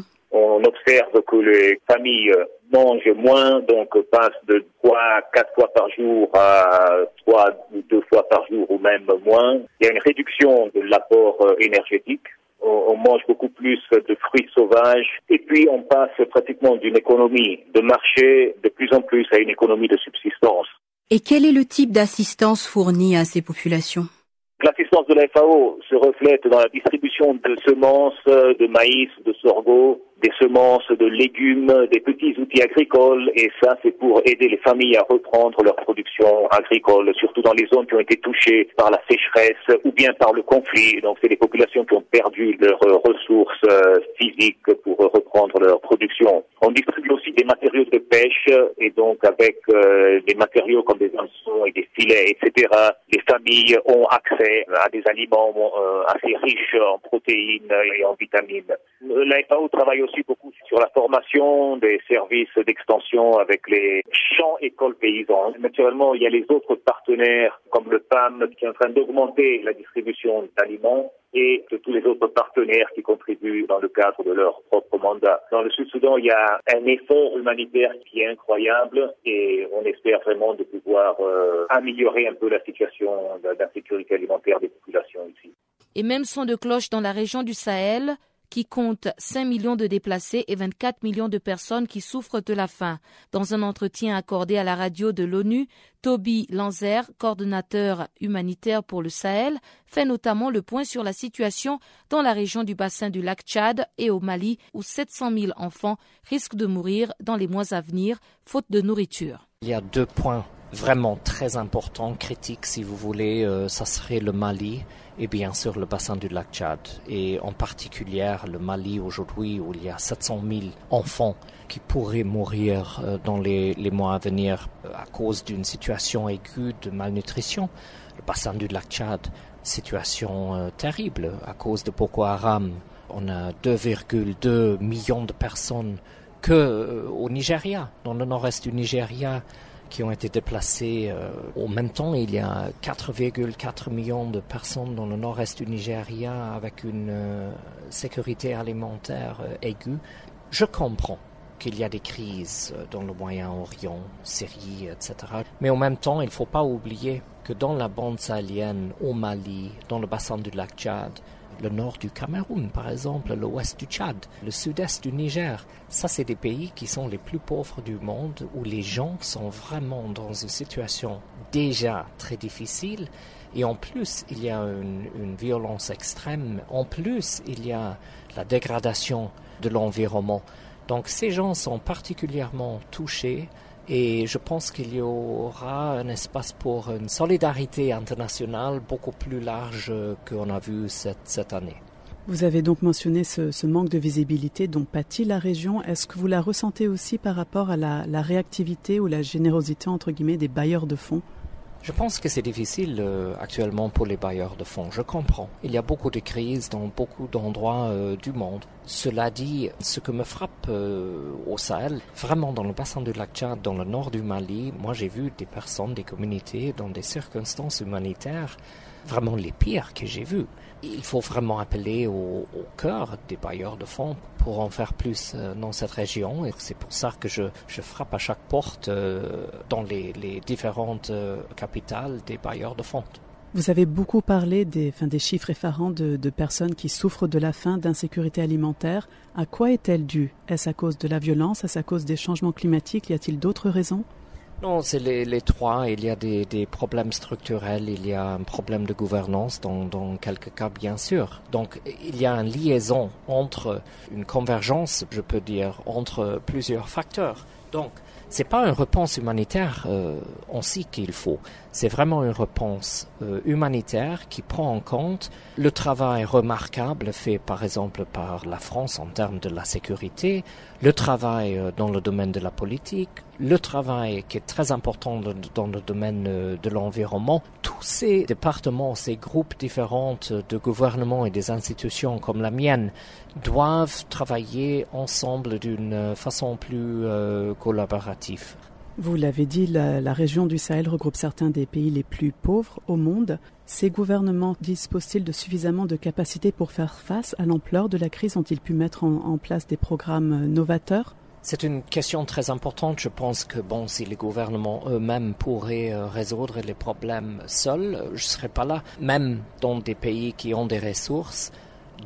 On observe que les familles mange moins, donc passe de 3 à 4 fois par jour à 3 ou 2 fois par jour ou même moins. Il y a une réduction de l'apport euh, énergétique. On, mange beaucoup plus de fruits sauvages et puis on passe pratiquement d'une économie de marché de plus en plus à une économie de subsistance. Et quel est le type d'assistance fournie à ces populations? L'assistance de la FAO se reflète dans la distribution de semences, de maïs, de sorgho, des semences de légumes, des petits outils agricoles, et ça c'est pour aider les familles à reprendre leur production agricole, surtout dans les zones qui ont été touchées par la sécheresse ou bien par le conflit. Donc c'est des populations qui ont perdu leurs ressources euh, physiques pour reprendre leur production. On distribue aussi des matériaux de pêche, et donc avec euh, des matériaux comme des hameçons et des filets, etc., les familles ont accès à des aliments euh, assez riches en protéines et en vitamines. Travaille aussi beaucoup sur la formation des services d'extension avec les champs écoles paysans. Naturellement, il y a les autres partenaires comme le PAM qui est en train d'augmenter la distribution d'aliments et tous les autres partenaires qui contribuent dans le cadre de leur propre mandat. Dans le Sud-Soudan, il y a un effort humanitaire qui est incroyable et on espère vraiment de pouvoir euh, améliorer un peu la situation d'insécurité alimentaire des populations ici. Et même son de cloche dans la région du Sahel, qui compte 5 millions de déplacés et 24 millions de personnes qui souffrent de la faim. Dans un entretien accordé à la radio de l'ONU, Toby Lanzer, coordonnateur humanitaire pour le Sahel, fait notamment le point sur la situation dans la région du bassin du lac Tchad et au Mali, où 700 000 enfants risquent de mourir dans les mois à venir, faute de nourriture. Il y a deux points vraiment très importants, critiques si vous voulez, euh, ça serait le Mali et bien sûr le bassin du lac Tchad. Et en particulier le Mali aujourd'hui où il y a 700 000 enfants qui pourraient mourir euh, dans les, mois à venir euh, à cause d'une situation aiguë de malnutrition. Le bassin du lac Tchad, situation euh, terrible à cause de Boko Haram. On a 2,2 millions de personnes que au Nigeria, dans le nord-est du Nigeria, qui ont été déplacés. Euh, au même temps, il y a 4,4 millions de personnes dans le nord-est du Nigeria avec une euh, sécurité alimentaire euh, aiguë. Je comprends qu'il y a des crises dans le Moyen-Orient, Syrie, etc. Mais en même temps, il ne faut pas oublier que dans la bande sahélienne, au Mali, dans le bassin du lac Tchad, le nord du Cameroun, par exemple, l'ouest du Tchad, le sud-est du Niger. Ça, c'est des pays qui sont les plus pauvres du monde, où les gens sont vraiment dans une situation déjà très difficile. Et en plus, il y a une, une violence extrême. En plus, il y a la dégradation de l'environnement. Donc ces gens sont particulièrement touchés et je pense qu'il y aura un espace pour une solidarité internationale beaucoup plus large qu'on a vu cette, cette année. Vous avez donc mentionné ce, manque de visibilité dont pâtit la région. Est-ce que vous la ressentez aussi par rapport à la, réactivité ou la générosité des bailleurs de fonds? Je pense que c'est difficile euh, actuellement pour les bailleurs de fonds. Je comprends. Il y a beaucoup de crises dans beaucoup d'endroits euh, du monde. Cela dit, ce que me frappe euh, au Sahel, vraiment dans le bassin du lac Tchad, dans le nord du Mali, moi j'ai vu des personnes, des communautés dans des circonstances humanitaires vraiment les pires que j'ai vues. Il faut vraiment appeler au, cœur des bailleurs de fonds pour en faire plus euh, dans cette région. Et c'est pour ça que je, frappe à chaque porte euh, dans les, différentes euh, capitales des bailleurs de fonds. Vous avez beaucoup parlé des, chiffres effarants de, de, personnes qui souffrent de la faim, d'insécurité alimentaire. À quoi est-elle due? Est-ce à cause de la violence? Est-ce à cause des changements climatiques? Y a-t-il d'autres raisons? Non, c'est les, trois. Il y a des, des, problèmes structurels, il y a un problème de gouvernance dans, dans, quelques cas, bien sûr. Donc, il y a une liaison entre une convergence, je peux dire, entre plusieurs facteurs. Donc, c'est pas une réponse humanitaire euh, sait qu'il faut. C'est vraiment une réponse euh, humanitaire qui prend en compte le travail remarquable fait par exemple par la France en termes de la sécurité, le travail euh, dans le domaine de la politique, le travail qui est très important dans le domaine euh, de l'environnement. Tous ces départements, ces groupes différents de gouvernements et des institutions comme la mienne doivent travailler ensemble d'une façon plus collaborative. Vous l'avez dit, la, région du Sahel regroupe certains des pays les plus pauvres au monde. Ces gouvernements disposent-ils de suffisamment de capacités pour faire face à l'ampleur de la crise Ont-ils pu mettre en, place des programmes novateurs? C'est une question très importante. Je pense que bon, si les gouvernements eux-mêmes pourraient euh, résoudre les problèmes seuls, je ne serais pas là. Même dans des pays qui ont des ressources,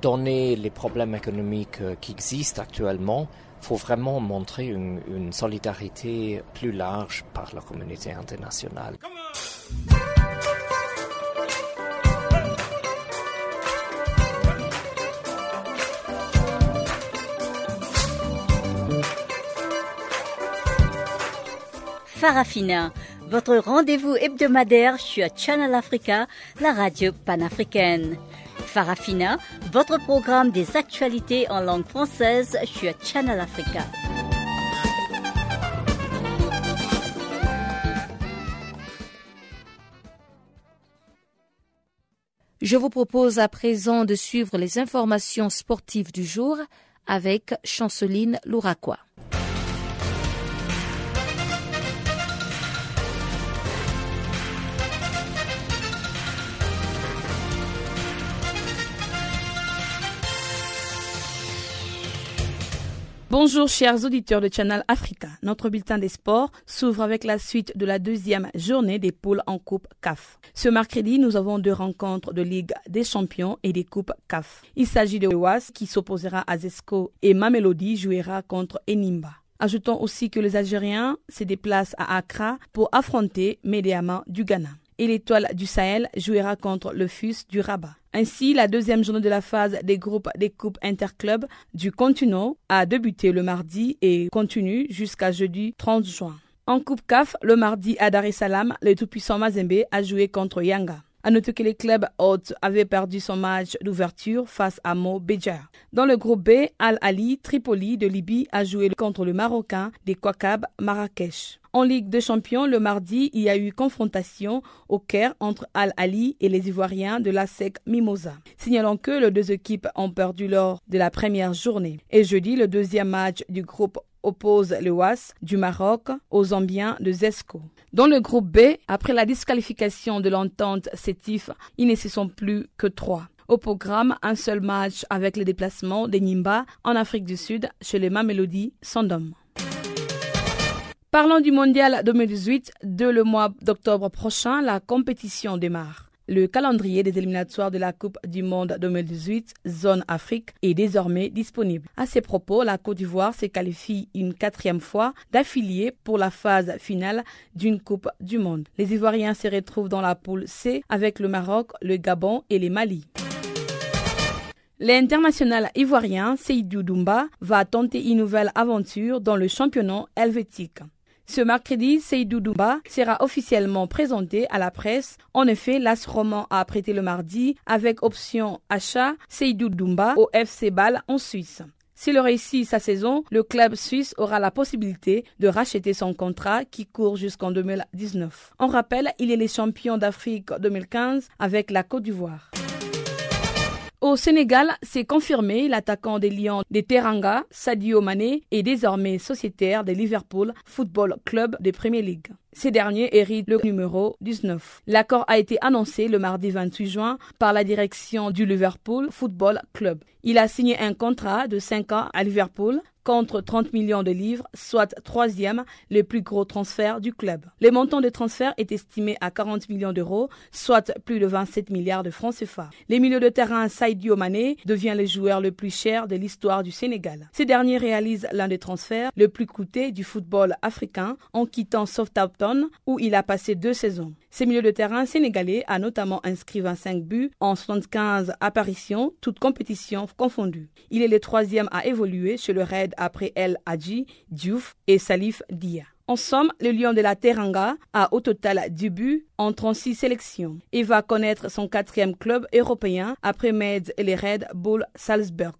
donner les problèmes économiques euh, qui existent actuellement, faut vraiment montrer une, solidarité plus large par la communauté internationale. Farafina, votre rendez-vous hebdomadaire sur Channel Africa, la radio panafricaine. Farafina, votre programme des actualités en langue française sur Channel Africa. Je vous propose à présent de suivre les informations sportives du jour avec Chanceline Louraquois. Bonjour chers auditeurs de Channel Africa. Notre bulletin des sports s'ouvre avec la suite de la deuxième journée des poules en Coupe CAF. Ce mercredi, nous avons deux rencontres de Ligue des Champions et des Coupes CAF. Il s'agit de OAS qui s'opposera à Zesco et Mamelody jouera contre Enimba. Ajoutons aussi que les Algériens se déplacent à Accra pour affronter Mediama du Ghana. Et l'étoile du Sahel jouera contre le FUS du Rabat. Ainsi, la deuxième journée de la phase des groupes des coupes interclubs du continent a débuté le mardi et continue jusqu'à jeudi 30 juin. En Coupe CAF, le mardi à Dar es Salaam, le tout-puissant Mazembe a joué contre Yanga. À noter que les clubs hôtes avaient perdu son match d'ouverture face à Mo Bejar. Dans le groupe B, Al Ali Tripoli de Libye a joué contre le Marocain des Kwakab Marrakech. En Ligue des Champions, le mardi, il y a eu confrontation au Caire entre Al Ali et les Ivoiriens de la SEC Mimosa. Signalons que les deux équipes ont perdu lors de la première journée. Et jeudi, le deuxième match du groupe oppose le WAS du Maroc aux Zambiens de Zesco. Dans le groupe B, après la disqualification de l'entente sétif, ils ne se sont plus que trois. Au programme, un seul match avec le déplacement des Nimba en Afrique du Sud chez les Mamelody Sandom. Parlons du mondial 2018. De le mois d'octobre prochain, la compétition démarre. Le calendrier des éliminatoires de la Coupe du Monde 2018 Zone Afrique est désormais disponible. À ces propos, la Côte d'Ivoire se qualifie une quatrième fois d'affilié pour la phase finale d'une Coupe du Monde. Les Ivoiriens se retrouvent dans la poule C avec le Maroc, le Gabon et les Mali. L'international ivoirien Seydou Doumba va tenter une nouvelle aventure dans le championnat helvétique. Ce mercredi, Seydou Douba sera officiellement présenté à la presse. En effet, l'As Roman a prêté le mardi avec option achat Seydou Douba au FC Bâle en Suisse. S'il réussit sa saison, le club suisse aura la possibilité de racheter son contrat qui court jusqu'en 2019. On rappelle, il est le champion d'Afrique 2015 avec la Côte d'Ivoire. Au Sénégal, c'est confirmé, l'attaquant des Lions de Teranga, Sadio Mané, est désormais sociétaire de Liverpool Football Club de Premier League. Ces derniers héritent le numéro 19. L'accord a été annoncé le mardi 28 juin par la direction du Liverpool Football Club. Il a signé un contrat de 5 ans à Liverpool contre 30 millions de livres, soit troisième le plus gros transfert du club. Le montant de transfert est estimé à 40 millions d'euros, soit plus de 27 milliards de francs CFA. Les milieux de terrain Saïdio Mané devient le joueur le plus cher de l'histoire du Sénégal. Ces derniers réalisent l'un des transferts le plus coûtés du football africain en quittant Southampton où il a passé deux saisons. Ces milieux de terrain sénégalais a notamment inscrit 25 buts en 75 apparitions, toutes compétitions confondues. Il est le troisième à évoluer chez le Red après El Hadji, Diouf et Salif Dia. En somme, le Lion de la Teranga a au total 10 buts en 36 sélections et va connaître son quatrième club européen après Metz et les Red Bull Salzburg.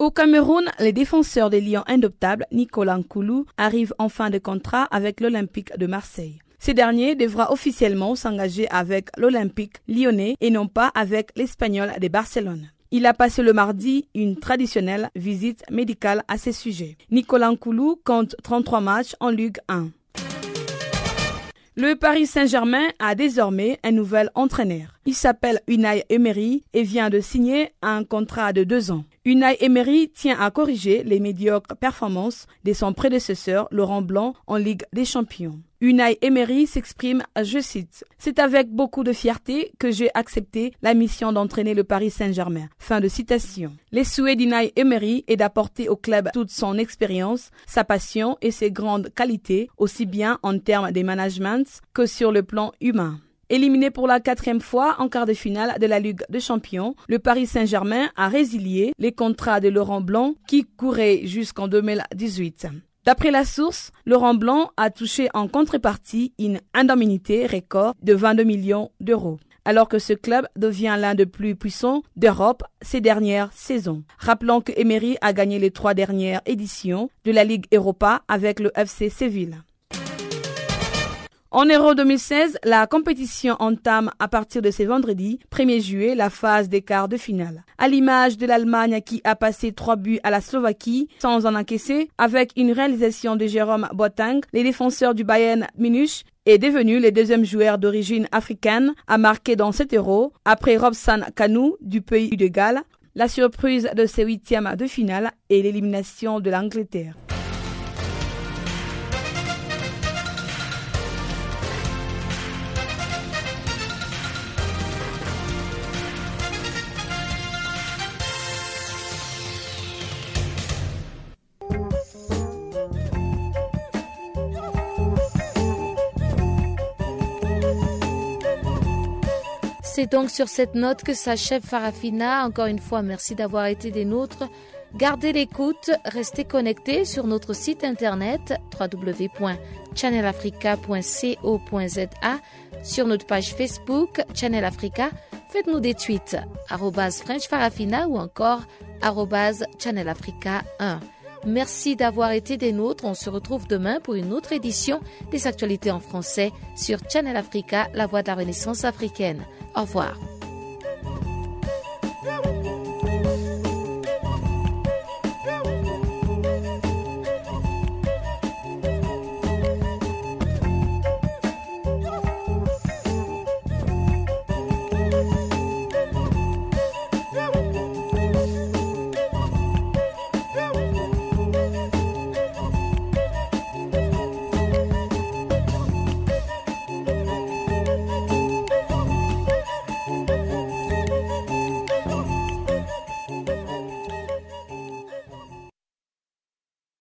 Au Cameroun, les défenseurs des Lions indoptables, Nicolas Nkoulou, arrivent en fin de contrat avec l'Olympique de Marseille. Ce dernier devra officiellement s'engager avec l'Olympique lyonnais et non pas avec l'Espagnol de Barcelone. Il a passé le mardi une traditionnelle visite médicale à ce sujet. Nicolas Nkoulou compte 33 matchs en Ligue 1. Le Paris Saint-Germain a désormais un nouvel entraîneur. Il s'appelle Unai Emery et vient de signer un contrat de deux ans. Unai Emery tient à corriger les médiocres performances de son prédécesseur Laurent Blanc en Ligue des Champions. Unai Emery s'exprime, je cite, C'est avec beaucoup de fierté que j'ai accepté la mission d'entraîner le Paris Saint-Germain. Fin de citation. Les souhaits d'Unai Emery est d'apporter au club toute son expérience, sa passion et ses grandes qualités, aussi bien en termes de management que sur le plan humain. Éliminé pour la quatrième fois en quart de finale de la Ligue des Champions, le Paris Saint-Germain a résilié les contrats de Laurent Blanc qui couraient jusqu'en 2018. D'après la source, Laurent Blanc a touché en contrepartie une indemnité record de 22 millions d'euros alors que ce club devient l'un des plus puissants d'Europe ces dernières saisons. Rappelons que Emery a gagné les trois dernières éditions de la Ligue Europa avec le FC Séville. En Euro 2016, la compétition entame à partir de ce vendredi 1er juillet la phase des quarts de finale. À l'image de l'Allemagne qui a passé trois buts à la Slovaquie sans en encaisser, avec une réalisation de Jérôme Boateng, les défenseurs du Bayern Munich est devenu le deuxième joueur d'origine africaine à marquer dans cet Euro après Robson Kanou du pays de Galles. La surprise de ces huitièmes de finale est l'élimination de l'Angleterre. C'est donc sur cette note que s'achève Farafina. Encore une fois, merci d'avoir été des nôtres. Gardez l'écoute, restez connectés sur notre site internet www.channelafrica.co.za, sur notre page Facebook Channel Africa. Faites-nous des tweets French Farafina ou encore Channel Africa 1. Merci d'avoir été des nôtres. On se retrouve demain pour une autre édition des actualités en français sur Channel Africa, la voix de la Renaissance africaine. Au revoir.